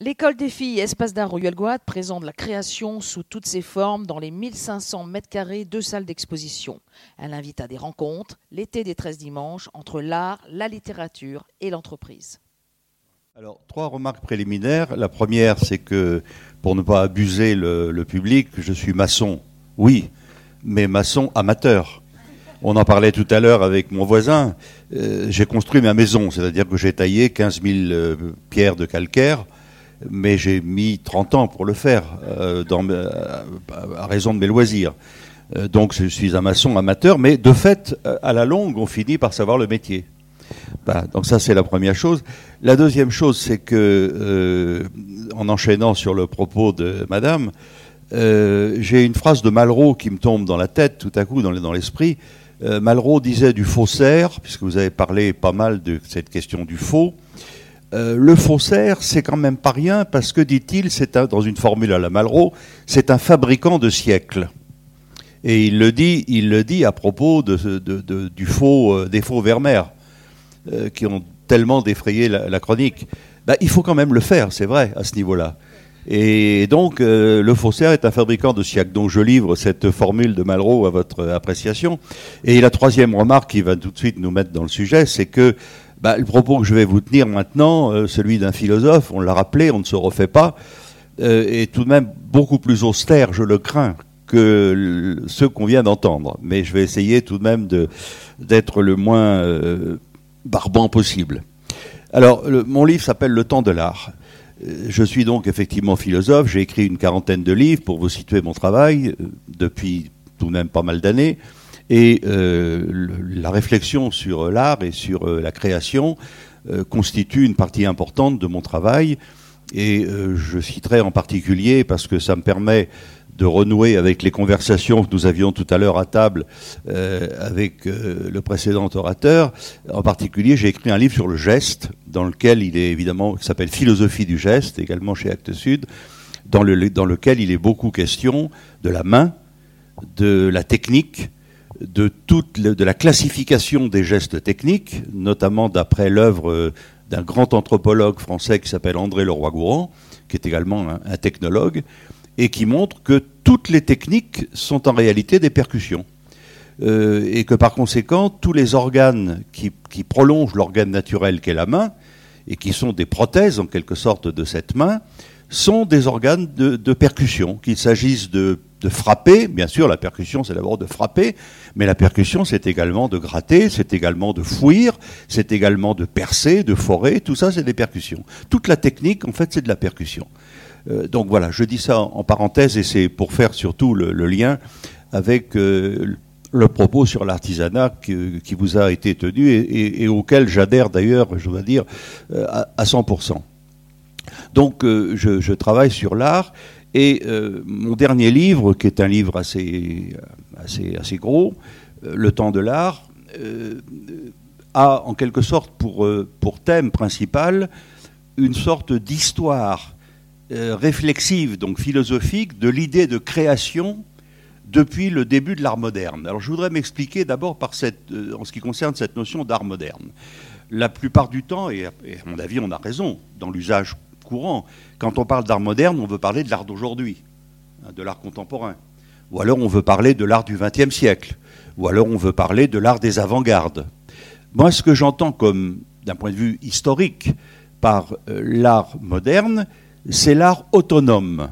L'école des filles Espace d'art Royal Guad présente la création sous toutes ses formes dans les 1500 mètres carrés de salles d'exposition. Elle invite à des rencontres, l'été des 13 dimanches, entre l'art, la littérature et l'entreprise. Alors, trois remarques préliminaires. La première, c'est que, pour ne pas abuser le, public, je suis maçon, oui, mais maçon amateur. On en parlait tout à l'heure avec mon voisin. Euh, j'ai construit ma maison, c'est-à-dire que j'ai taillé 15 000 euh, pierres de calcaire mais j'ai mis 30 ans pour le faire, euh, à raison de mes loisirs. Euh, donc je suis un maçon amateur, mais de fait, euh, à la longue, on finit par savoir le métier. Bah, donc ça, c'est la première chose. La deuxième chose, c'est que, en enchaînant sur le propos de Madame, j'ai une phrase de Malraux qui me tombe dans la tête tout à coup, dans l'esprit. Malraux disait du faussaire, puisque vous avez parlé pas mal de cette question du faux. Euh, le faussaire, c'est quand même pas rien parce que, dit-il, c'est dans une formule à la Malraux, c'est un fabricant de siècles. Et il le dit, il le dit à propos de, du faux, euh, des faux Vermeer, euh, qui ont tellement défrayé la, chronique. Bah, il faut quand même le faire, c'est vrai, à ce niveau-là. Et donc, le faussaire est un fabricant de siècles. Donc, je livre cette formule de Malraux à votre appréciation. Et la troisième remarque qui va tout de suite nous mettre dans le sujet, c'est que bah, le propos que je vais vous tenir maintenant, euh, celui d'un philosophe, on l'a rappelé, on ne se refait pas, euh, est tout de même beaucoup plus austère, je le crains, que ceux qu'on vient d'entendre. Mais je vais essayer tout de même d'être le moins euh, barbant possible. Alors, mon livre s'appelle Le temps de l'art. Je suis donc effectivement philosophe, j'ai écrit une quarantaine de livres pour vous situer mon travail depuis tout de même pas mal d'années. Et euh, la réflexion sur l'art et sur euh, la création euh, constitue une partie importante de mon travail. Et je citerai en particulier, parce que ça me permet de renouer avec les conversations que nous avions tout à l'heure à table avec le précédent orateur. En particulier, j'ai écrit un livre sur le geste, dans lequel il est évidemment, qui s'appelle Philosophie du geste, également chez Actes Sud, dans, le, dans lequel il est beaucoup question de la main, de la technique, de toute de la classification des gestes techniques, notamment d'après l'œuvre euh, d'un grand anthropologue français qui s'appelle André Leroy-Gourand, qui est également un, technologue, et qui montre que toutes les techniques sont en réalité des percussions. Euh, et que par conséquent, tous les organes qui, prolongent l'organe naturel qu'est la main, et qui sont des prothèses en quelque sorte de cette main, sont des organes de, de percussion, qu'il s'agisse de de frapper. Bien sûr, la percussion, c'est d'abord de frapper, mais la percussion, c'est également de gratter, c'est également de fouir, c'est également de percer, de forer. Tout ça, c'est des percussions. Toute la technique, en fait, c'est de la percussion. Euh, donc voilà, je dis ça en, parenthèse et c'est pour faire surtout le, lien avec euh, le propos sur l'artisanat qui, vous a été tenu et, auquel j'adhère d'ailleurs, je dois dire, euh, à, 100%. Donc je, je, travaille sur l'art et euh, mon dernier livre, qui est un livre assez, assez, assez gros, euh, Le temps de l'art, euh, a en quelque sorte pour, pour thème principal une sorte d'histoire réflexive, donc philosophique, de l'idée de création depuis le début de l'art moderne. Alors je voudrais m'expliquer d'abord par cette, en ce qui concerne cette notion d'art moderne. La plupart du temps, et à mon avis on a raison, dans l'usage courant. Quand on parle d'art moderne, on veut parler de l'art d'aujourd'hui, hein, de l'art contemporain. Ou alors on veut parler de l'art du XXe siècle. Ou alors on veut parler de l'art des avant-gardes. Moi, ce que j'entends comme, d'un point de vue historique, par euh, l'art moderne, c'est l'art autonome.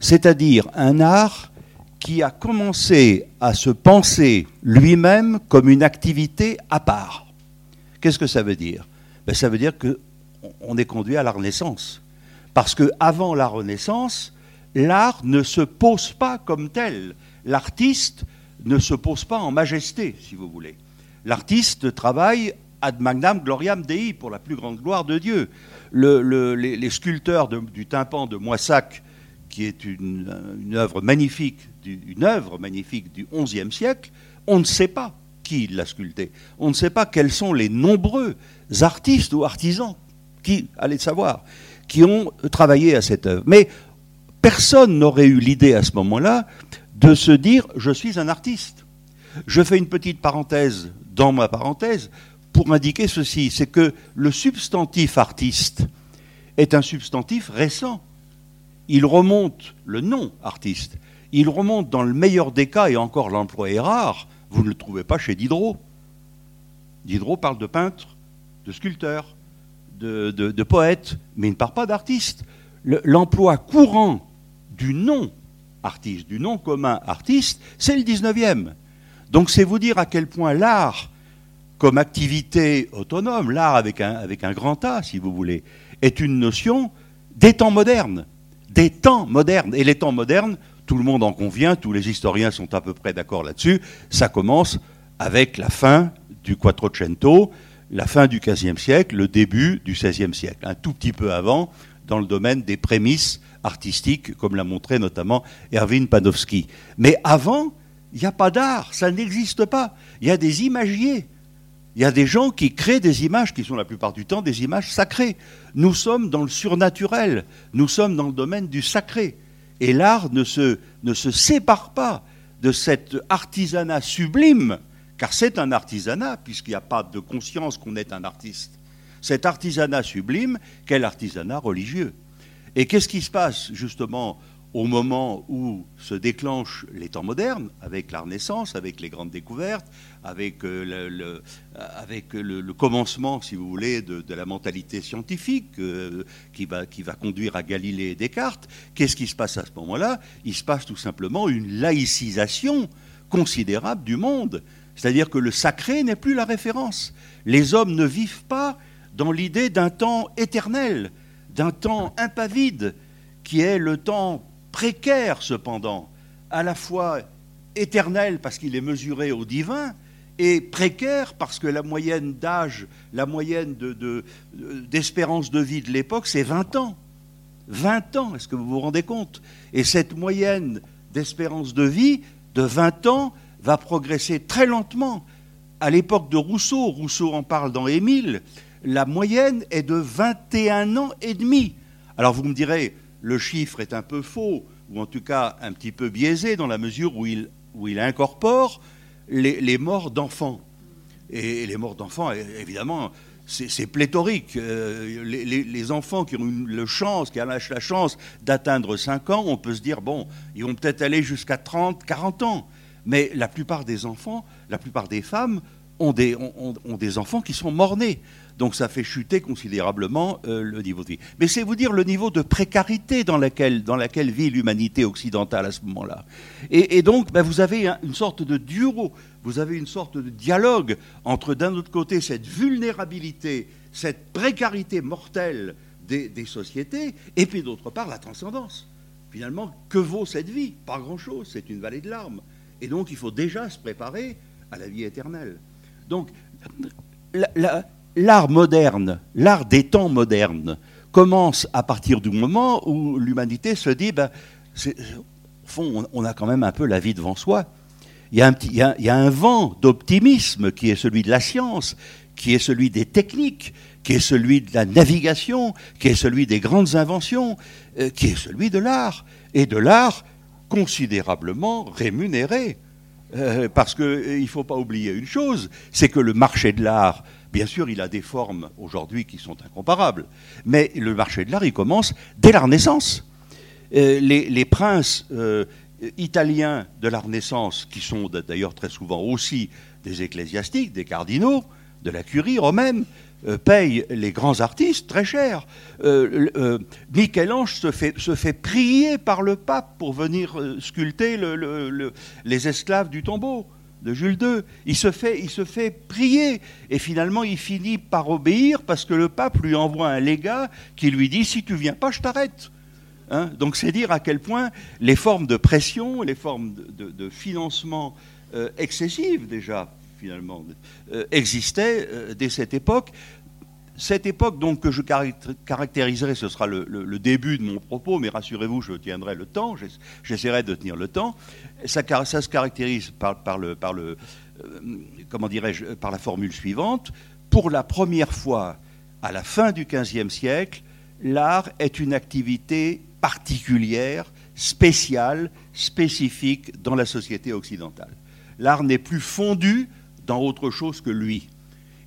C'est-à-dire un art qui a commencé à se penser lui-même comme une activité à part. Qu'est-ce que ça veut dire? Ben, Ça veut dire qu'on est conduit à la Renaissance. Parce qu'avant la Renaissance, l'art ne se pose pas comme tel. L'artiste ne se pose pas en majesté, si vous voulez. L'artiste travaille ad magnam gloriam Dei, pour la plus grande gloire de Dieu. les, sculpteurs du tympan de Moissac, qui est une, œuvre magnifique, une œuvre magnifique du XIe siècle, on ne sait pas qui l'a sculpté. On ne sait pas quels sont les nombreux artistes ou artisans qui, allez savoir, qui ont travaillé à cette œuvre. Mais personne n'aurait eu l'idée à ce moment-là de se dire je suis un artiste. Je fais une petite parenthèse dans ma parenthèse pour indiquer ceci, c'est que le substantif artiste est un substantif récent. Il remonte, le nom artiste, il remonte dans le meilleur des cas, et encore l'emploi est rare, vous ne le trouvez pas chez Diderot. Diderot parle de peintre, de sculpteur, de, poète, mais il ne parle pas d'artiste. L'emploi courant du nom artiste, du nom commun artiste, c'est le 19e. Donc c'est vous dire à quel point l'art, comme activité autonome, l'art avec un, avec un grand A, si vous voulez, est une notion des temps modernes. Des temps modernes. Et les temps modernes, tout le monde en convient, tous les historiens sont à peu près d'accord là-dessus, ça commence avec la fin du Quattrocento, la fin du XVe siècle, le début du XVIe siècle, un tout petit peu avant, dans le domaine des prémices artistiques, comme l'a montré notamment Erwin Panofsky. Mais avant, il n'y a pas d'art, ça n'existe pas. Il y a des imagiers. Il y a des gens qui créent des images qui sont la plupart du temps des images sacrées. Nous sommes dans le surnaturel, nous sommes dans le domaine du sacré. Et l'art ne se, ne se sépare pas de cet artisanat sublime car c'est un artisanat, puisqu'il n'y a pas de conscience qu'on est un artiste. Cet artisanat sublime, quel artisanat religieux. Et qu'est-ce qui se passe justement au moment où se déclenchent les temps modernes, avec la Renaissance, avec les grandes découvertes, avec euh, le, avec le, commencement, si vous voulez, de, la mentalité scientifique euh, qui, va, qui va conduire à Galilée et Descartes, qu'est-ce qui se passe à ce moment-là? Il se passe tout simplement une laïcisation considérable du monde. C'est-à-dire que le sacré n'est plus la référence. Les hommes ne vivent pas dans l'idée d'un temps éternel, d'un temps impavide, qui est le temps précaire cependant, à la fois éternel parce qu'il est mesuré au divin, et précaire parce que la moyenne d'âge, la moyenne d'espérance de, vie de l'époque, c'est 20 ans. 20 ans, est-ce que vous vous rendez compte? Et cette moyenne d'espérance de vie de 20 ans, va progresser très lentement. À l'époque de Rousseau, Rousseau en parle dans Émile, la moyenne est de 21 ans et demi. Alors vous me direz, le chiffre est un peu faux, ou en tout cas un petit peu biaisé dans la mesure où il, où il incorpore les, morts d'enfants. Et, les morts d'enfants, évidemment, c'est pléthorique. Euh, les, enfants qui ont eu le chance, qui ont la chance d'atteindre 5 ans, on peut se dire, bon, ils vont peut-être aller jusqu'à 30, 40 ans. Mais la plupart des enfants, la plupart des femmes ont des, enfants qui sont morts-nés. Donc ça fait chuter considérablement euh, le niveau de vie. Mais c'est vous dire le niveau de précarité dans laquelle, vit l'humanité occidentale à ce moment-là. Et, donc ben, vous avez une sorte de duo, vous avez une sorte de dialogue entre d'un autre côté cette vulnérabilité, cette précarité mortelle des, des sociétés, et puis d'autre part la transcendance. Finalement, que vaut cette vie? Pas grand-chose, c'est une vallée de larmes. Et donc, il faut déjà se préparer à la vie éternelle. Donc, l'art moderne, l'art des temps modernes, commence à partir du moment où l'humanité se dit, ben, au fond, on a quand même un peu la vie devant soi. Il y a un, petit, il y a un vent d'optimisme qui est celui de la science, qui est celui des techniques, qui est celui de la navigation, qui est celui des grandes inventions, euh, qui est celui de l'art. Et de l'art considérablement rémunéré. Euh, parce qu'il euh, ne faut pas oublier une chose, c'est que le marché de l'art, bien sûr, il a des formes aujourd'hui qui sont incomparables, mais le marché de l'art, il commence dès la Renaissance. Euh, les, princes italiens de la Renaissance, qui sont d'ailleurs très souvent aussi des ecclésiastiques, des cardinaux, de la curie romaine, euh, paye les grands artistes très cher. Euh, euh, Michel-Ange se fait, se fait, prier par le pape pour venir sculpter les esclaves du tombeau de Jules II. Il se, fait, il se fait prier et finalement il finit par obéir parce que le pape lui envoie un légat qui lui dit si tu viens pas, je t'arrête. Hein? Donc c'est dire à quel point les formes de pression, les formes de, financement excessives déjà finalement, euh, existait euh, dès cette époque. Cette époque donc que je caractériserai, ce sera le, début de mon propos, mais rassurez-vous, je tiendrai le temps, j'essaierai de tenir le temps. Ça, se caractérise par, le, par le euh, comment par la formule suivante. Pour la première fois, à la fin du XVe siècle, l'art est une activité particulière, spéciale, spécifique dans la société occidentale. L'art n'est plus fondu dans autre chose que lui.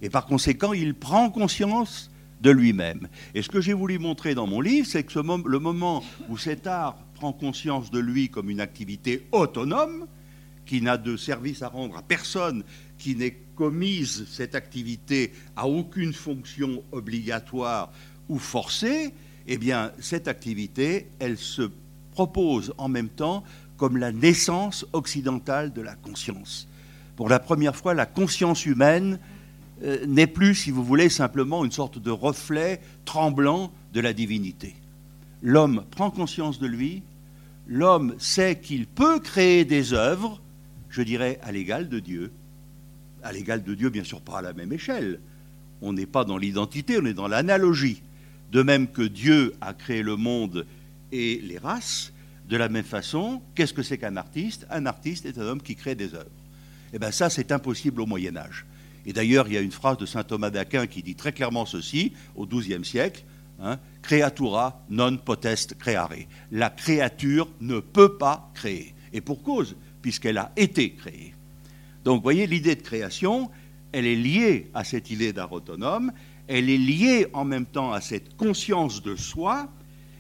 Et par conséquent, il prend conscience de lui-même. Et ce que j'ai voulu montrer dans mon livre, c'est que le moment où cet art prend conscience de lui comme une activité autonome, qui n'a de service à rendre à personne, qui n'ait commise cette activité à aucune fonction obligatoire ou forcée, eh bien, cette activité, elle se propose en même temps comme la naissance occidentale de la conscience. Pour la première fois, la conscience humaine euh, n'est plus, si vous voulez, simplement une sorte de reflet tremblant de la divinité. L'homme prend conscience de lui, l'homme sait qu'il peut créer des œuvres, je dirais, à l'égal de Dieu. À l'égal de Dieu, bien sûr, pas à la même échelle. On n'est pas dans l'identité, on est dans l'analogie. De même que Dieu a créé le monde et les races, de la même façon, qu'est-ce que c'est qu'un artiste? Un artiste est un homme qui crée des œuvres. Eh bien ça, c'est impossible au Moyen Âge. Et d'ailleurs, il y a une phrase de saint Thomas d'Aquin qui dit très clairement ceci, au XIIe siècle, hein, Creatura non potest creare. La créature ne peut pas créer. Et pour cause, puisqu'elle a été créée. Donc, vous voyez, l'idée de création, elle est liée à cette idée d'art autonome, elle est liée en même temps à cette conscience de soi,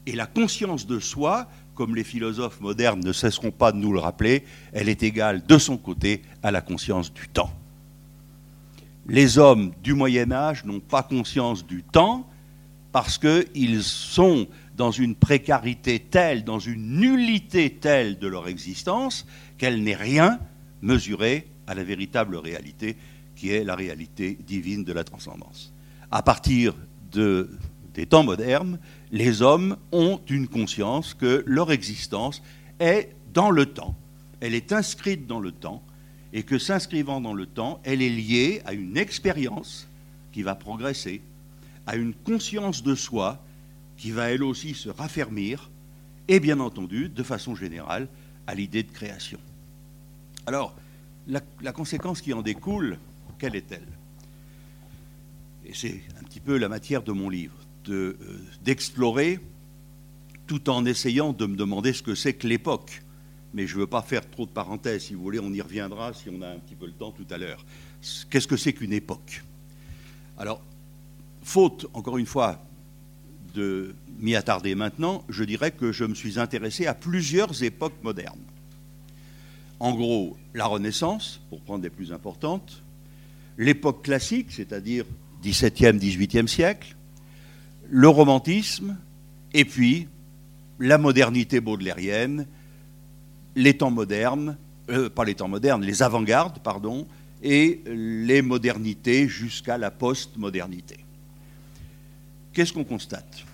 et la conscience de soi, comme les philosophes modernes ne cesseront pas de nous le rappeler, elle est égale de son côté à la conscience du temps. Les hommes du Moyen Âge n'ont pas conscience du temps parce qu'ils sont dans une précarité telle, dans une nullité telle de leur existence, qu'elle n'est rien mesurée à la véritable réalité qui est la réalité divine de la transcendance. À partir de, des temps modernes, les hommes ont une conscience que leur existence est dans le temps, elle est inscrite dans le temps, et que s'inscrivant dans le temps, elle est liée à une expérience qui va progresser, à une conscience de soi qui va elle aussi se raffermir, et bien entendu, de façon générale, à l'idée de création. Alors, la, conséquence qui en découle, quelle est-elle? Et c'est un petit peu la matière de mon livre, euh, d'explorer tout en essayant de me demander ce que c'est que l'époque. Mais je ne veux pas faire trop de parenthèses, si vous voulez, on y reviendra si on a un petit peu le temps tout à l'heure. Qu'est-ce que c'est qu'une époque? Alors, faute, encore une fois, de m'y attarder maintenant, je dirais que je me suis intéressé à plusieurs époques modernes. En gros, la Renaissance, pour prendre les plus importantes, l'époque classique, c'est-à-dire 17e, 18e siècle, le romantisme, et puis la modernité baudelairienne, les temps modernes, euh, pas les temps modernes, les avant-gardes, pardon, et les modernités jusqu'à la post-modernité. Qu'est-ce qu'on constate?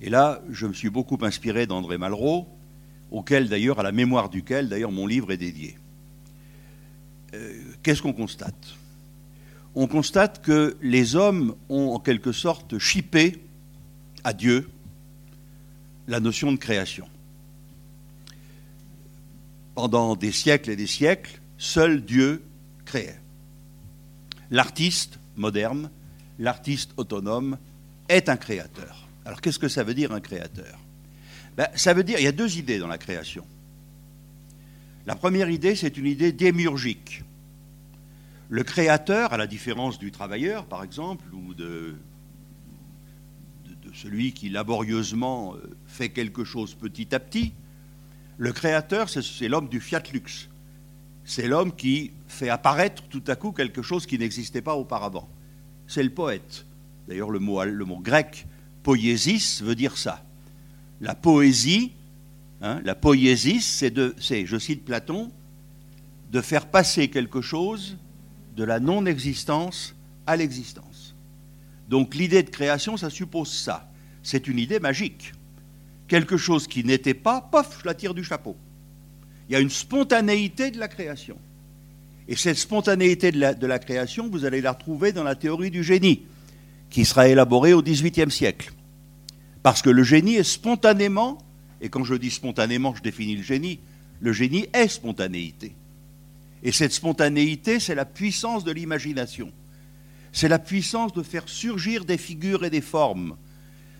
Et là, je me suis beaucoup inspiré d'André Malraux, auquel d'ailleurs, à la mémoire duquel d'ailleurs mon livre est dédié. Euh, qu'est-ce qu'on constate? On constate que les hommes ont en quelque sorte chippé à Dieu la notion de création. Pendant des siècles et des siècles, seul Dieu créait. L'artiste moderne, l'artiste autonome est un créateur. Alors qu'est-ce que ça veut dire un créateur? Ben, ça veut dire, il y a deux idées dans la création. La première idée, c'est une idée démiurgique. Le créateur, à la différence du travailleur, par exemple, ou de, celui qui laborieusement euh, fait quelque chose petit à petit, le créateur, c'est l'homme du fiat lux. C'est l'homme qui fait apparaître tout à coup quelque chose qui n'existait pas auparavant. C'est le poète. D'ailleurs, le mot, grec poiesis veut dire ça la poésie, hein, la poésie, c'est, je cite Platon, de faire passer quelque chose de la non-existence à l'existence. Donc l'idée de création, ça suppose ça. C'est une idée magique. Quelque chose qui n'était pas, pof, je la tire du chapeau. Il y a une spontanéité de la création. Et cette spontanéité de la, création, vous allez la retrouver dans la théorie du génie, qui sera élaborée au XVIIIe siècle. Parce que le génie est spontanément, et quand je dis spontanément, je définis le génie, le génie est spontanéité. Et cette spontanéité, c'est la puissance de l'imagination. C'est la puissance de faire surgir des figures et des formes,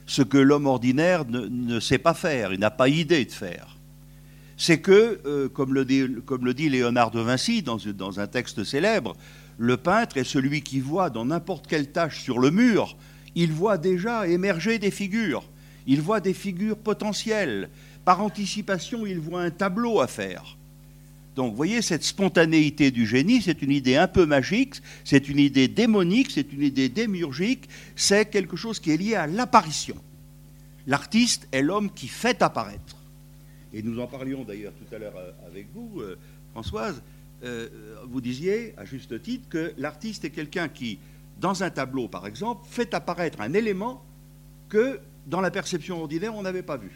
ce que l'homme ordinaire ne, sait pas faire, il n'a pas idée de faire. C'est que, euh, comme, le dit, Léonard de Vinci dans, dans un texte célèbre, le peintre est celui qui voit dans n'importe quelle tâche sur le mur il voit déjà émerger des figures, il voit des figures potentielles. Par anticipation, il voit un tableau à faire. Donc, vous voyez, cette spontanéité du génie, c'est une idée un peu magique, c'est une idée démonique, c'est une idée démiurgique, c'est quelque chose qui est lié à l'apparition. L'artiste est l'homme qui fait apparaître. Et nous en parlions d'ailleurs tout à l'heure euh, avec vous, euh, Françoise. Euh, vous disiez, à juste titre, que l'artiste est quelqu'un qui, dans un tableau par exemple, fait apparaître un élément que, dans la perception ordinaire, on n'avait pas vu.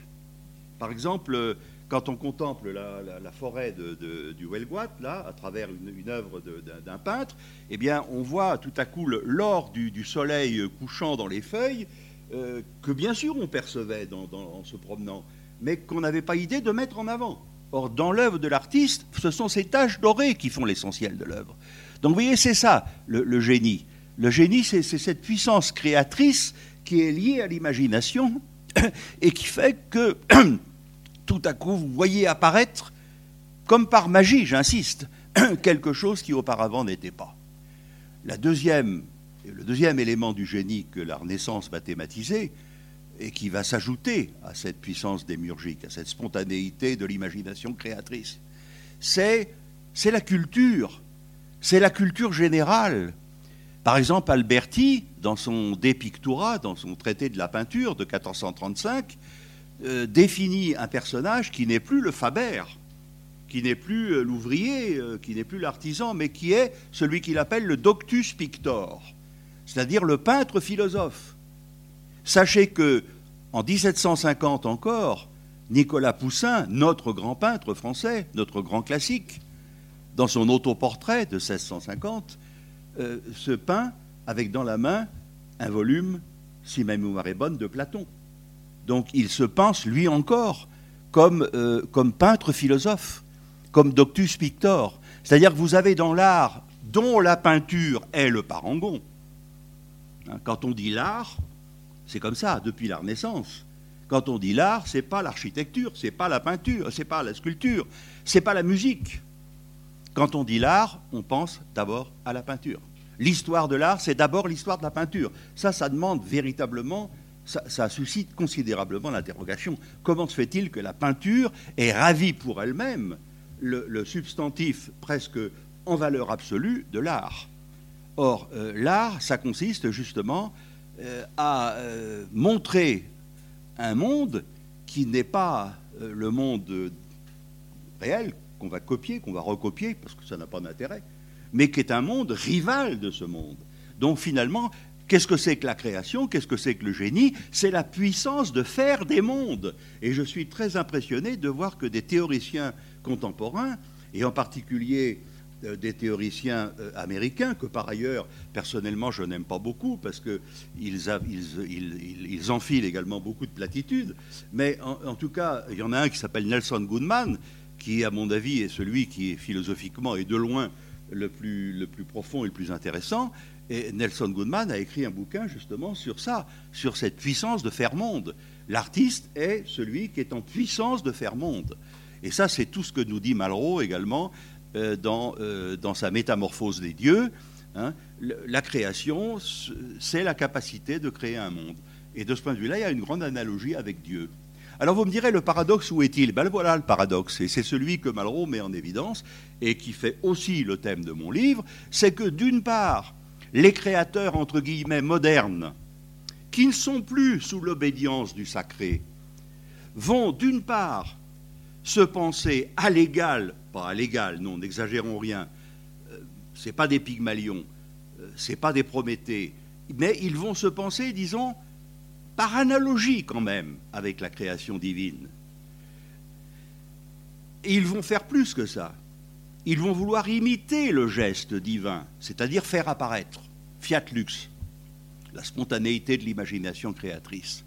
Par exemple, quand on contemple la, forêt du Huelguat, là, à travers une, œuvre d'un peintre, eh bien, on voit tout à coup l'or du, soleil couchant dans les feuilles, euh, que bien sûr on percevait en se promenant, mais qu'on n'avait pas idée de mettre en avant. Or, dans l'œuvre de l'artiste, ce sont ces taches dorées qui font l'essentiel de l'œuvre. Donc, vous voyez, c'est ça, le, génie. Le génie, c'est cette puissance créatrice qui est liée à l'imagination et qui fait que tout à coup, vous voyez apparaître, comme par magie, j'insiste, quelque chose qui auparavant n'était pas. Le deuxième élément du génie que la Renaissance va thématiser, et qui va s'ajouter à cette puissance démiurgique, à cette spontanéité de l'imagination créatrice, c'est, c'est la culture, c'est la culture générale. Par exemple, Alberti, dans son De Pictura, dans son traité de la peinture de 1435, euh, définit un personnage qui n'est plus le Faber, qui n'est plus euh, l'ouvrier, euh, qui n'est plus l'artisan, mais qui est celui qu'il appelle le doctus pictor, c'est-à-dire le peintre philosophe. Sachez que en 1750 encore, Nicolas Poussin, notre grand peintre français, notre grand classique, dans son autoportrait de 1650, se peint avec dans la main un volume, si ma mémoire est bonne, de Platon. Donc il se pense, lui encore, comme, euh, comme peintre philosophe, comme doctus pictor. C'est-à-dire que vous avez dans l'art, dont la peinture est le parangon, hein, quand on dit l'art, c'est comme ça, depuis la Renaissance. Quand on dit l'art, c'est pas l'architecture, c'est pas la peinture, c'est pas la sculpture, c'est pas la musique. Quand on dit l'art, on pense d'abord à la peinture. L'histoire de l'art, c'est d'abord l'histoire de la peinture. Ça, ça demande véritablement ça, suscite considérablement l'interrogation. Comment se fait-il que la peinture ait ravi pour elle-même le, substantif presque en valeur absolue de l'art? Or, euh, l'art, ça consiste justement euh, à euh, montrer un monde qui n'est pas le monde réel qu'on va copier, qu'on va recopier, parce que ça n'a pas d'intérêt, mais qui est un monde rival de ce monde. Donc finalement, Qu'est-ce que c'est que la création? Qu'est-ce que c'est que le génie? C'est la puissance de faire des mondes. Et je suis très impressionné de voir que des théoriciens contemporains, et en particulier euh, des théoriciens euh, américains, que par ailleurs, personnellement, je n'aime pas beaucoup, parce qu'ils ils, enfilent également beaucoup de platitudes, mais en, tout cas, il y en a un qui s'appelle Nelson Goodman, qui, à mon avis, est celui qui est philosophiquement et de loin le plus profond et le plus intéressant, et Nelson Goodman a écrit un bouquin justement sur ça, sur cette puissance de faire monde. L'artiste est celui qui est en puissance de faire monde. Et ça, c'est tout ce que nous dit Malraux également euh, dans, euh, dans, sa métamorphose des dieux. Hein. La création, c'est la capacité de créer un monde. Et de ce point de vue-là, il y a une grande analogie avec Dieu. Alors vous me direz, le paradoxe, où est-il? Ben voilà le paradoxe, et c'est celui que Malraux met en évidence, et qui fait aussi le thème de mon livre, c'est que d'une part, les créateurs, entre guillemets, modernes, qui ne sont plus sous l'obédience du sacré, vont d'une part se penser à l'égal, pas à l'égal, non, n'exagérons rien, euh, ce n'est pas des Pygmalions, euh, ce n'est pas des Prométhées, mais ils vont se penser, disons, par analogie quand même avec la création divine. Et ils vont faire plus que ça. Ils vont vouloir imiter le geste divin, c'est-à-dire faire apparaître fiat lux, la spontanéité de l'imagination créatrice.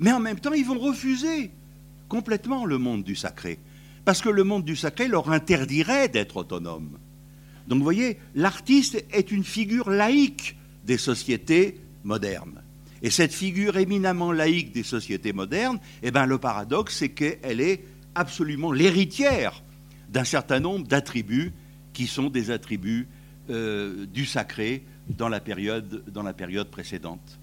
Mais en même temps, ils vont refuser complètement le monde du sacré, parce que le monde du sacré leur interdirait d'être autonomes. Donc vous voyez, l'artiste est une figure laïque des sociétés modernes. Et cette figure éminemment laïque des sociétés modernes, eh ben, le paradoxe, c'est qu'elle est absolument l'héritière d'un certain nombre d'attributs qui sont des attributs euh, du sacré, dans la période, dans la période précédente.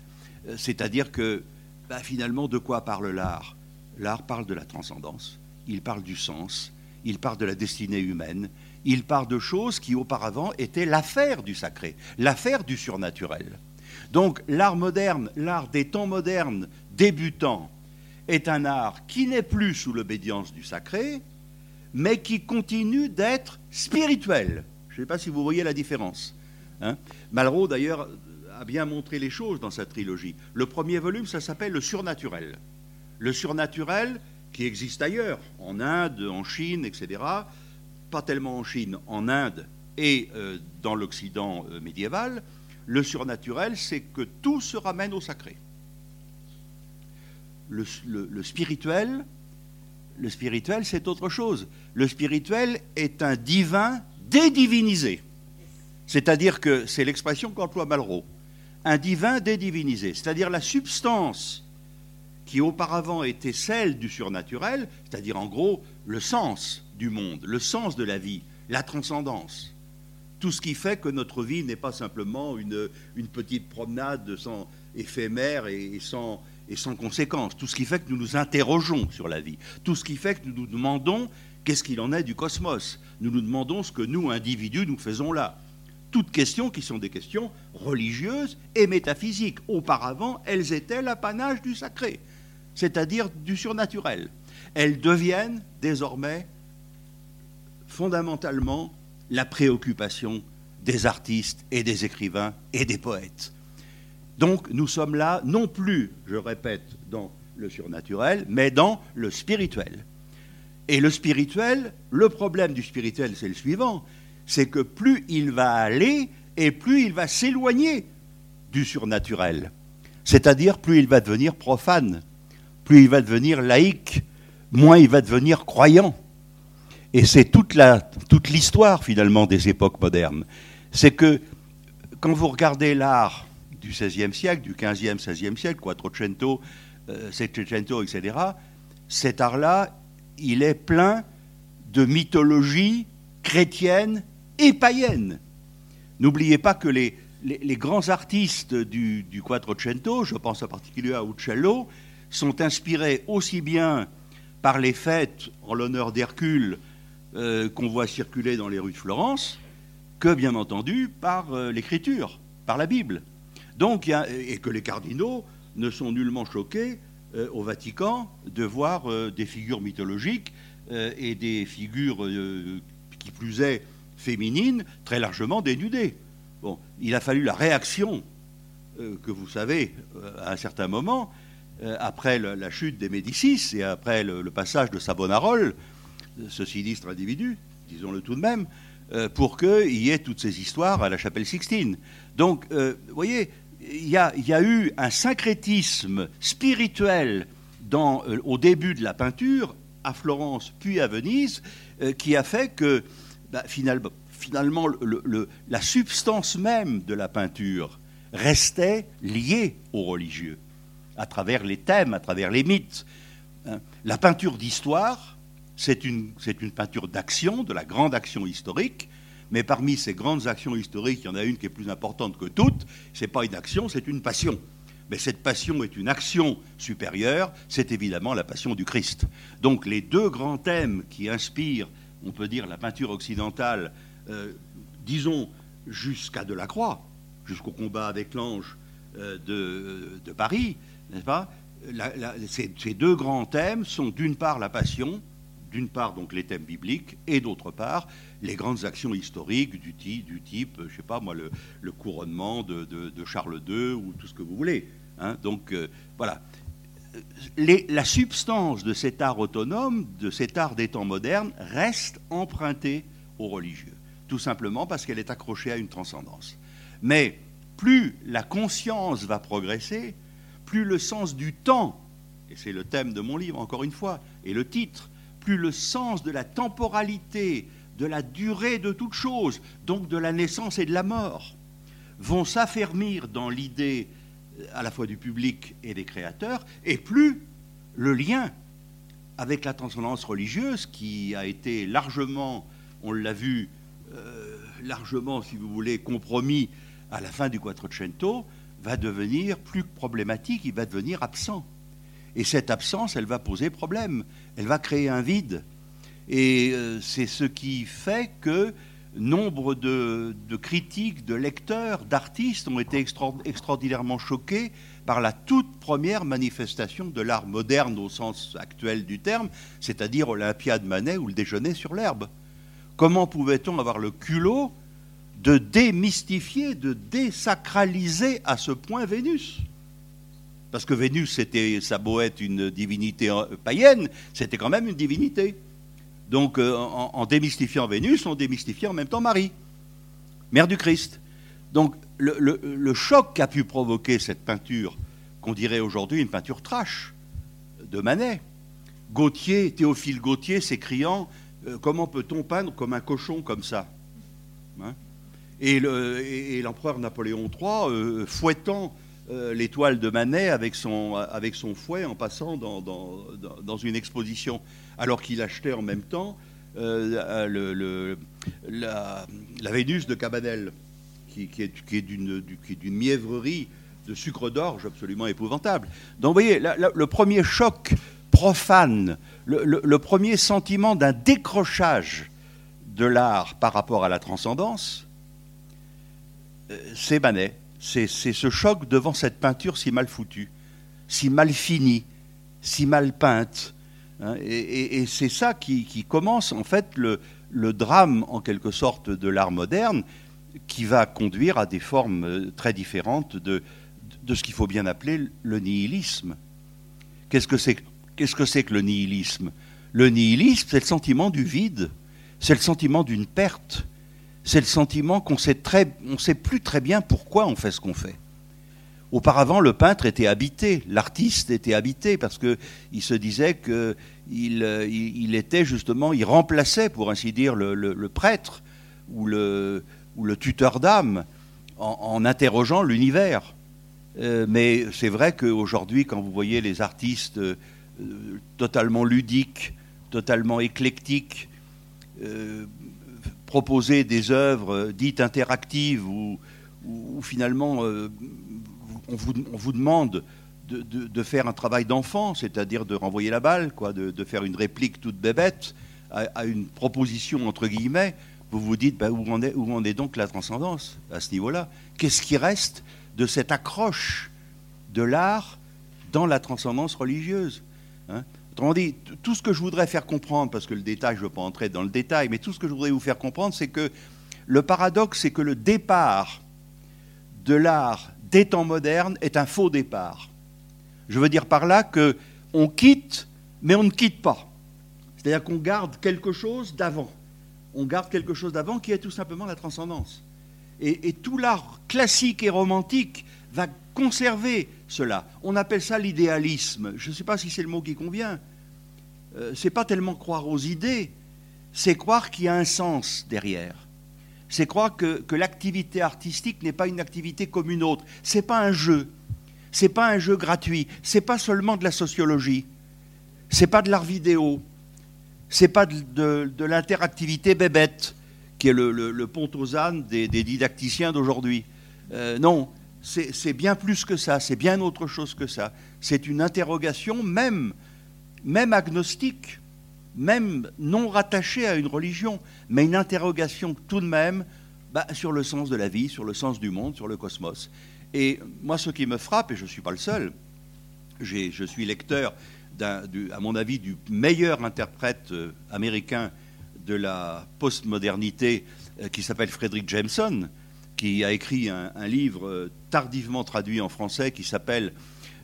Euh, c'est-à-dire que bah, finalement, de quoi parle l'art? L'art parle de la transcendance, il parle du sens, il parle de la destinée humaine, il parle de choses qui auparavant étaient l'affaire du sacré, l'affaire du surnaturel. Donc l'art moderne, l'art des temps modernes débutants, est un art qui n'est plus sous l'obédience du sacré, mais qui continue d'être spirituel. Je ne sais pas si vous voyez la différence. Hein. Malraux, d'ailleurs, a bien montré les choses dans sa trilogie. Le premier volume, ça s'appelle Le surnaturel. Le surnaturel, qui existe ailleurs, en Inde, en Chine, etc. Pas tellement en Chine, en Inde et euh, dans l'Occident euh, médiéval. Le surnaturel, c'est que tout se ramène au sacré. Le, le spirituel, le spirituel, c'est autre chose. Le spirituel est un divin dédivinisé. C'est-à-dire que c'est l'expression qu'emploie Malraux un divin dédivinisé, c'est-à-dire la substance qui auparavant était celle du surnaturel, c'est-à-dire en gros le sens du monde, le sens de la vie, la transcendance. Tout ce qui fait que notre vie n'est pas simplement une, petite promenade sans, éphémère et, sans, et sans conséquence. Tout ce qui fait que nous nous interrogeons sur la vie. Tout ce qui fait que nous nous demandons qu'est-ce qu'il en est du cosmos. Nous nous demandons ce que nous, individus, nous faisons là toutes questions qui sont des questions religieuses et métaphysiques. Auparavant, elles étaient l'apanage du sacré, c'est-à-dire du surnaturel. Elles deviennent désormais fondamentalement la préoccupation des artistes et des écrivains et des poètes. Donc nous sommes là non plus, je répète, dans le surnaturel, mais dans le spirituel. Et le spirituel, le problème du spirituel, c'est le suivant, c'est que plus il va aller et plus il va s'éloigner du surnaturel. C'est-à-dire plus il va devenir profane, plus il va devenir laïque, moins il va devenir croyant. Et c'est toute, toute l'histoire finalement des époques modernes. C'est que quand vous regardez l'art du XVIe siècle, du XVe, XVIe siècle, Quattrocento, euh, Settecento, etc., cet art-là, il est plein de mythologie chrétienne et païenne. N'oubliez pas que les, les, grands artistes du, Quattrocento, je pense en particulier à Uccello, sont inspirés aussi bien par les fêtes en l'honneur d'Hercule euh, qu'on voit circuler dans les rues de Florence, que bien entendu par euh, l'écriture, par la Bible. Donc, et que les cardinaux ne sont nullement choqués euh, au Vatican de voir des figures mythologiques et des figures qui plus est féminine très largement dénudée. Bon, il a fallu la réaction euh, que vous savez euh, à un certain moment, euh, après la chute des Médicis et après le, passage de Savonarole, ce sinistre individu, disons-le tout de même, pour qu'il y ait toutes ces histoires à la chapelle Sixtine. Donc, vous voyez, il y, a, eu un syncrétisme spirituel dans, au début de la peinture, à Florence puis à Venise, qui a fait que bah, finalement, la substance même de la peinture restait liée aux religieux, à travers les thèmes, à travers les mythes. Hein. La peinture d'histoire, c'est une peinture d'action, de la grande action historique, mais parmi ces grandes actions historiques, il y en a une qui est plus importante que toutes, ce n'est pas une action, c'est une passion. Mais cette passion est une action supérieure, c'est évidemment la passion du Christ. Donc les deux grands thèmes qui inspirent on peut dire, la peinture occidentale, euh, disons, jusqu'à Delacroix, jusqu'au combat avec l'ange euh, de, Paris, n'est-ce pas ces, deux grands thèmes sont d'une part la passion, d'une part donc les thèmes bibliques, et d'autre part les grandes actions historiques du, type, je sais pas moi, le, couronnement de, Charles II ou tout ce que vous voulez. Hein. donc euh, voilà la substance de cet art autonome, de cet art des temps modernes, reste empruntée aux religieux, tout simplement parce qu'elle est accrochée à une transcendance. Mais plus la conscience va progresser, plus le sens du temps, et c'est le thème de mon livre encore une fois, et le titre, plus le sens de la temporalité, de la durée de toute chose, donc de la naissance et de la mort, vont s'affermir dans l'idée à la fois du public et des créateurs, et plus le lien avec la transcendance religieuse qui a été largement, on l'a vu, euh, largement, si vous voulez, compromis à la fin du Quattrocento, va devenir plus problématique, il va devenir absent. Et cette absence, elle va poser problème, elle va créer un vide. Et euh, c'est ce qui fait que nombre de, critiques, de lecteurs, d'artistes ont été extraordinairement choqués par la toute première manifestation de l'art moderne au sens actuel du terme, c'est-à-dire Olympiade Manet ou le déjeuner sur l'herbe. Comment pouvait-on avoir le culot de démystifier, de désacraliser à ce point Vénus? Parce que Vénus, c'était, ça beau être une divinité païenne, c'était quand même une divinité. Donc euh, en, démystifiant Vénus, on démystifie en même temps Marie, mère du Christ. Donc le, choc qu'a pu provoquer cette peinture, qu'on dirait aujourd'hui une peinture trash, de Manet, Gautier, Théophile Gautier s'écriant euh, Comment peut-on peindre comme un cochon comme ça hein? Et l'empereur Napoléon III euh, fouettant l'étoile de Manet avec son, fouet en passant dans, dans une exposition alors qu'il achetait en même temps euh, la, Vénus de Cabanel, qui, est, d'une mièvrerie de sucre d'orge absolument épouvantable. Donc vous voyez, le premier choc profane, le, premier sentiment d'un décrochage de l'art par rapport à la transcendance, euh, c'est Manet. C'est ce choc devant cette peinture si mal foutue, si mal finie, si mal peinte, Hein, et, c'est ça qui, commence en fait le, drame en quelque sorte de l'art moderne qui va conduire à des formes euh, très différentes de, ce qu'il faut bien appeler le nihilisme. Qu'est-ce que c'est que le nihilisme? Le nihilisme, c'est le sentiment du vide, c'est le sentiment d'une perte, c'est le sentiment qu'on sait très, sait plus très bien pourquoi on fait ce qu'on fait. Auparavant, le peintre était habité, l'artiste était habité, parce qu'il se disait qu'il euh, était justement, il remplaçait, pour ainsi dire, le, prêtre ou le, ou le tuteur d'âme en, interrogeant l'univers. Euh, mais c'est vrai qu'aujourd'hui, quand vous voyez les artistes euh, totalement ludiques, totalement éclectiques, proposer des œuvres dites interactives ou finalement on vous, demande de, faire un travail d'enfant, c'est-à-dire de renvoyer la balle, de, faire une réplique toute bébête à, une proposition entre guillemets, vous vous dites bah, où, en est, où est donc la transcendance à ce niveau-là? Qu'est-ce qui reste de cette accroche de l'art dans la transcendance religieuse hein? Autrement dit, tout ce que je voudrais faire comprendre, parce que le détail, je ne veux pas entrer dans le détail, mais tout ce que je voudrais vous faire comprendre, c'est que le paradoxe, c'est que le départ de l'art des temps modernes est un faux départ. Je veux dire par là que on quitte, mais on ne quitte pas. C'est-à-dire qu'on garde quelque chose d'avant. On garde quelque chose d'avant qui est tout simplement la transcendance. Et, tout l'art classique et romantique va conserver On appelle ça l'idéalisme. Je ne sais pas si c'est le mot qui convient. Euh, c'est pas tellement croire aux idées, c'est croire qu'il y a un sens derrière c'est croire que, l'activité artistique n'est pas une activité comme une autre. C'est pas un jeu. C'est pas un jeu gratuit. C'est pas seulement de la sociologie. C'est pas de l'art vidéo. C'est pas de, l'interactivité bébête, qui est le, le, pont aux ânes des, didacticiens d'aujourd'hui. Euh, non, c'est bien plus que ça. C'est bien autre chose que ça. C'est une interrogation même, même agnostique même non rattachée à une religion, mais une interrogation tout de même bah, sur le sens de la vie, sur le sens du monde, sur le cosmos. Et moi, ce qui me frappe, et je ne suis pas le seul, je suis lecteur, à mon avis, du meilleur interprète euh, américain de la postmodernité euh, qui s'appelle Frederick Jameson, qui a écrit un, livre euh, tardivement traduit en français qui s'appelle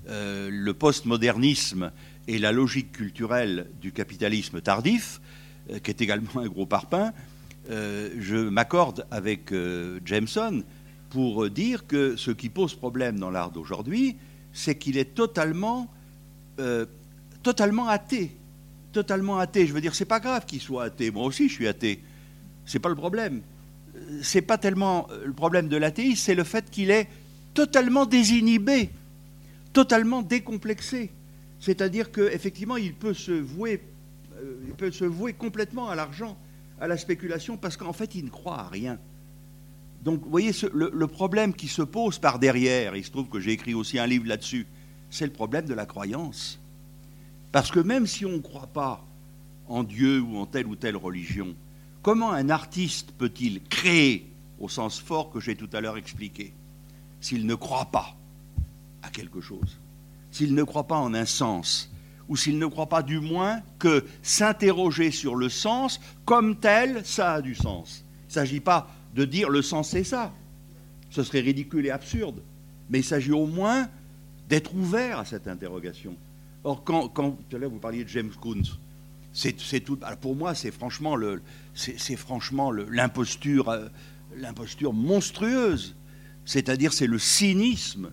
Le postmodernisme et la logique culturelle du capitalisme tardif, euh, qui est également un gros parpaing, euh, je m'accorde avec euh, Jameson pour dire que ce qui pose problème dans l'art d'aujourd'hui, c'est qu'il est totalement, totalement athée. Totalement athée. Je veux dire, c'est pas grave qu'il soit athée. Moi aussi, je suis athée. C'est pas le problème. C'est pas tellement le problème de l'athéisme, c'est le fait qu'il est totalement désinhibé, totalement décomplexé. C'est-à-dire qu'effectivement, il peut se vouer, euh, il peut se vouer complètement à l'argent, à la spéculation, parce qu'en fait, il ne croit à rien. Donc, vous voyez, le, problème qui se pose par derrière, il se trouve que j'ai écrit aussi un livre là-dessus, c'est le problème de la croyance. Parce que même si on ne croit pas en Dieu ou en telle ou telle religion, comment un artiste peut-il créer au sens fort que j'ai tout à l'heure expliqué s'il ne croit pas à quelque chose, s'il ne croit pas en un sens, ou s'il ne croit pas du moins que s'interroger sur le sens comme tel, ça a du sens. Il ne s'agit pas de dire le sens c'est ça. Ce serait ridicule et absurde. Mais il s'agit au moins d'être ouvert à cette interrogation. Or, quand, tout à l'heure vous parliez de James Coons, tout. Pour moi, c'est franchement euh, l'imposture monstrueuse. C'est-à-dire, c'est le cynisme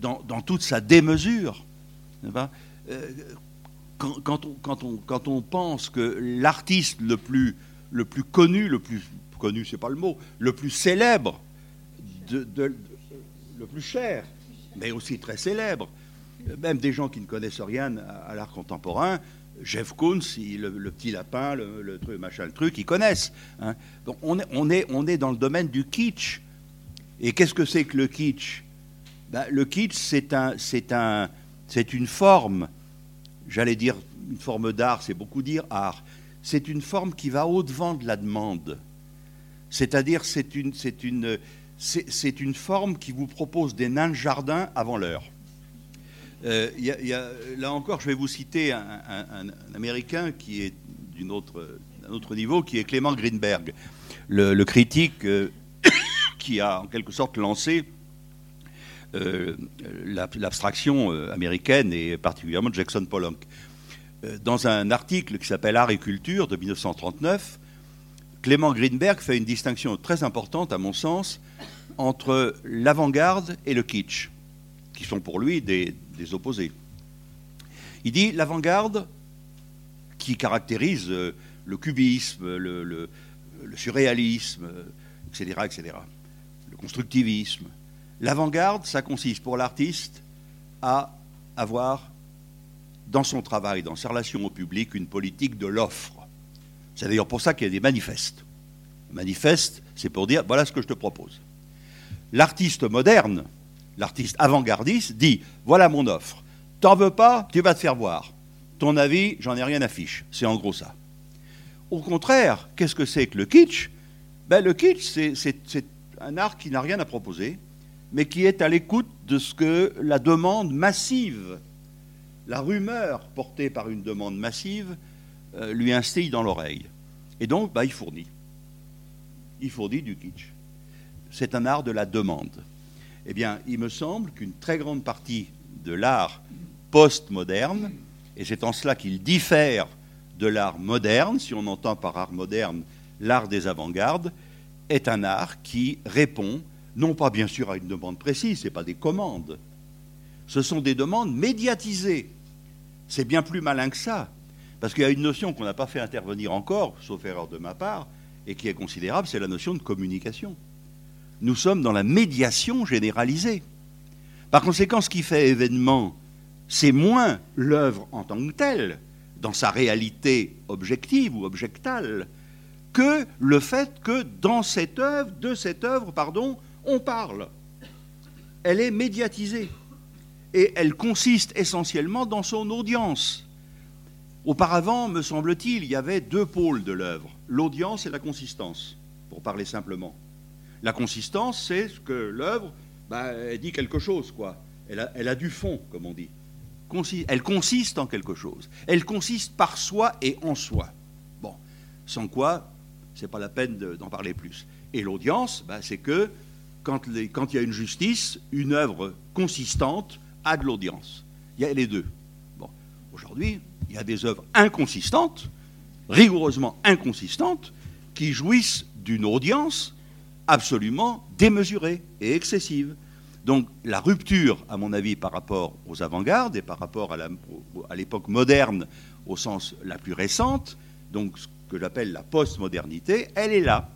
dans, toute sa démesure. Euh, quand, on, pense que l'artiste le plus, connu, le plus connu, c'est pas le mot, le plus célèbre, le plus cher, mais aussi très célèbre, même des gens qui ne connaissent rien à, l'art contemporain, Jeff Koons, le, petit lapin, le, truc, machin, le truc, ils connaissent. Hein. Donc on est, dans le domaine du kitsch. Et qu'est-ce que c'est que le kitsch? Ben, Le kitsch, c'est un, un, une forme j'allais dire une forme d'art, c'est beaucoup dire art, c'est une forme qui va au-devant de la demande. C'est-à-dire, c'est c'est une, c'est, une forme qui vous propose des nains de jardin avant l'heure. Euh, là encore, je vais vous citer un, Américain qui est d'un autre, niveau, qui est Clément Greenberg, le, critique euh, qui a en quelque sorte lancé euh, l'abstraction américaine et particulièrement Jackson Pollock. Dans un article qui s'appelle Art et culture de 1939, Clément Greenberg fait une distinction très importante, à mon sens, entre l'avant-garde et le kitsch, qui sont pour lui des, opposés. Il dit l'avant-garde, qui caractérise le cubisme, le, surréalisme, etc., etc., le constructivisme, L'avant-garde, ça consiste pour l'artiste à avoir dans son travail, dans sa relation au public, une politique de l'offre. C'est d'ailleurs pour ça qu'il y a des manifestes. Manifeste, c'est pour dire voilà ce que je te propose. L'artiste moderne, l'artiste avant-gardiste, dit voilà mon offre. T'en veux pas, tu vas te faire voir. Ton avis, j'en ai rien à fiche. C'est en gros ça. Au contraire, qu'est-ce que c'est que le kitsch? Ben, Le kitsch, c'est un art qui n'a rien à proposer, mais qui est à l'écoute de ce que la demande massive, la rumeur portée par une demande massive, euh, lui instille dans l'oreille. Et donc, bah, il fournit. Il fournit du kitsch. C'est un art de la demande. Eh bien, il me semble qu'une très grande partie de l'art postmoderne, et c'est en cela qu'il diffère de l'art moderne, si on entend par art moderne l'art des avant-gardes, est un art qui répond non pas bien sûr à une demande précise, ce n'est pas des commandes. Ce sont des demandes médiatisées. C'est bien plus malin que ça. Parce qu'il y a une notion qu'on n'a pas fait intervenir encore, sauf erreur de ma part, et qui est considérable, c'est la notion de communication. Nous sommes dans la médiation généralisée. Par conséquent, ce qui fait événement, c'est moins l'œuvre en tant que telle, dans sa réalité objective ou objectale, que le fait que dans cette œuvre, de cette œuvre, pardon, on parle. Elle est médiatisée. Et elle consiste essentiellement dans son audience. Auparavant, me semble-t-il, il y avait deux pôles de l'œuvre, l'audience et la consistance, pour parler simplement. La consistance, c'est ce que l'œuvre bah, dit quelque chose, quoi. Elle a, elle du fond, comme on dit. Elle consiste en quelque chose. Elle consiste par soi et en soi. Bon, sans quoi, c'est pas la peine d'en parler plus. Et l'audience, bah, c'est que quand, il y a une justice, une œuvre consistante a de l'audience. Il y a les deux. Bon, aujourd'hui, il y a des œuvres inconsistantes, rigoureusement inconsistantes, qui jouissent d'une audience absolument démesurée et excessive. Donc la rupture, à mon avis, par rapport aux avant-gardes et par rapport à l'époque moderne au sens la plus récente, donc ce que j'appelle la postmodernité, elle est là.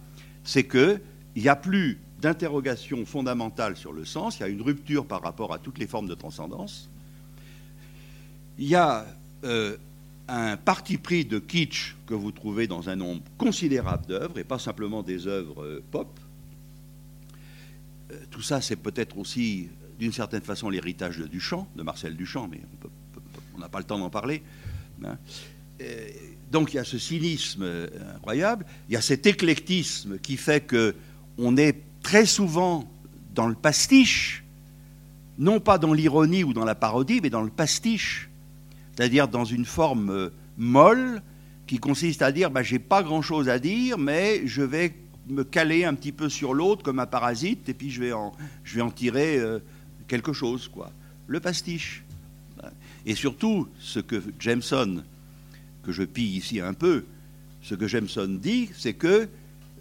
C'est qu'il n'y a plus d'interrogation fondamentale sur le sens, il y a une rupture par rapport à toutes les formes de transcendance. Il y a euh, un parti pris de kitsch que vous trouvez dans un nombre considérable d'œuvres, et pas simplement des œuvres euh, pop. Euh, tout ça, c'est peut-être aussi, d'une certaine façon, l'héritage de Duchamp, de Marcel Duchamp, mais on n'a pas le temps d'en parler. Hein. Euh, donc il y a ce cynisme euh, incroyable, il y a cet éclectisme qui fait que on est très souvent dans le pastiche, non pas dans l'ironie ou dans la parodie, mais dans le pastiche, c'est-à-dire dans une forme molle qui consiste à dire bah, j'ai pas grand-chose à dire, mais je vais me caler un petit peu sur l'autre comme un parasite, et puis je vais en, tirer euh, quelque chose, quoi. Le pastiche. Et surtout, ce que Jameson, que je pille ici un peu, ce que Jameson dit, c'est que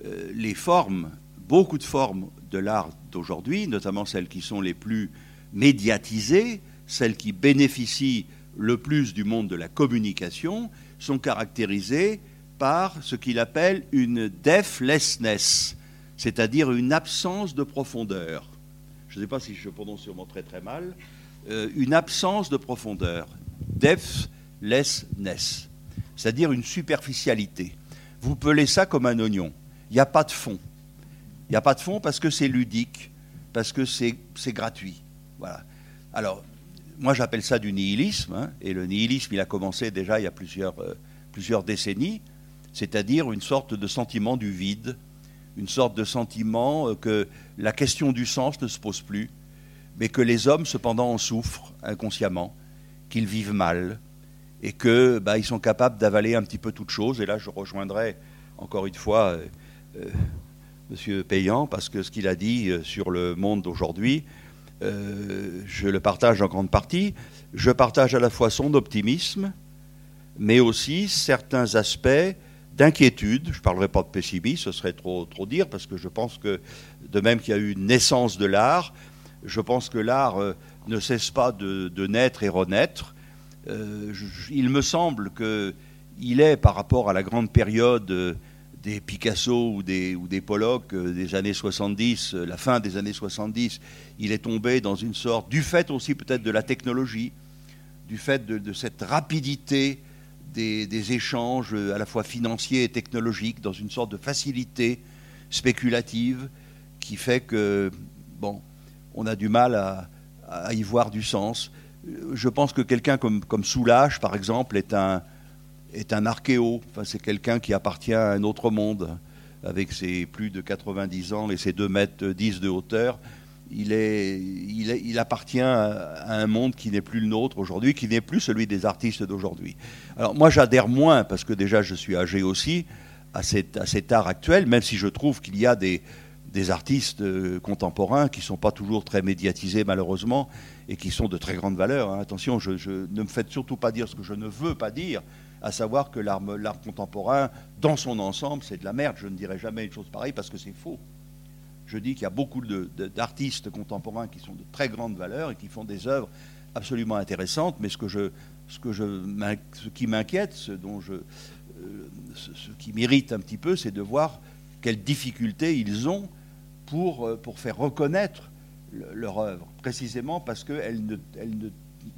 euh, les formes, beaucoup de formes de l'art d'aujourd'hui, notamment celles qui sont les plus médiatisées, celles qui bénéficient le plus du monde de la communication, sont caractérisées par ce qu'il appelle une deathlessness, c'est-à-dire une absence de profondeur. Je ne sais pas si je prononce sûrement très très mal. Euh, une absence de profondeur. Deathlessness, c'est-à-dire une superficialité. Vous pelez ça comme un oignon. Il n'y a pas de fond. Il n'y a pas de fond parce que c'est ludique, parce que c'est gratuit. Voilà. Alors, moi j'appelle ça du nihilisme, hein, et le nihilisme, il a commencé déjà il y a plusieurs, euh, plusieurs décennies c'est-à-dire une sorte de sentiment du vide, une sorte de sentiment euh, que la question du sens ne se pose plus, mais que les hommes cependant en souffrent inconsciemment, qu'ils vivent mal, et que bah, ils sont capables d'avaler un petit peu toute chose. Et là, je rejoindrai encore une fois euh, euh, Monsieur Payan, parce que ce qu'il a dit sur le monde d'aujourd'hui, je le partage en grande partie. Je partage à la fois son optimisme, mais aussi certains aspects d'inquiétude. Je ne parlerai pas de pessimisme, ce serait trop, trop dire, parce que je pense que, de même qu'il y a eu une naissance de l'art, je pense que l'art euh, ne cesse pas de, naître et renaître. Euh, il me semble qu'il est, par rapport à la grande période euh, des Picasso ou des, ou des Pollock des années 70, la fin des années 70, il est tombé dans une sorte, du fait aussi peut-être de la technologie, du fait de cette rapidité des, échanges à la fois financiers et technologiques dans une sorte de facilité spéculative qui fait que, bon, on a du mal à, y voir du sens. Je pense que quelqu'un comme, comme par exemple, est un, est un archéo. Enfin, c'est quelqu'un qui appartient à un autre monde, avec ses plus de 90 ans et ses 2 mètres 10 de hauteur il, appartient à, un monde qui n'est plus le nôtre aujourd'hui, qui n'est plus celui des artistes d'aujourd'hui. Alors moi j'adhère moins, parce que déjà je suis âgé aussi, à cet, art actuel, même si je trouve qu'il y a des, artistes euh, contemporains qui ne sont pas toujours très médiatisés malheureusement et qui sont de très grande valeur. Hein. Attention, ne me faites surtout pas dire ce que je ne veux pas dire, à savoir que l'art contemporain, dans son ensemble, c'est de la merde. Je ne dirai jamais une chose pareille parce que c'est faux je dis qu'il y a beaucoup d'artistes contemporains qui sont de très grande valeur et qui font des œuvres absolument intéressantes, mais ce, qui m'inquiète, euh, ce, qui m'irrite un petit peu, c'est de voir quelles difficultés ils ont pour, euh, faire reconnaître leur œuvre, précisément parce qu'elle ne,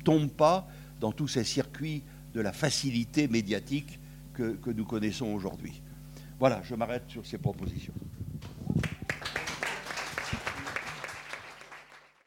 tombe pas dans tous ces circuits de la facilité médiatique que, que nous connaissons aujourd'hui. Voilà, je m'arrête sur ces propositions.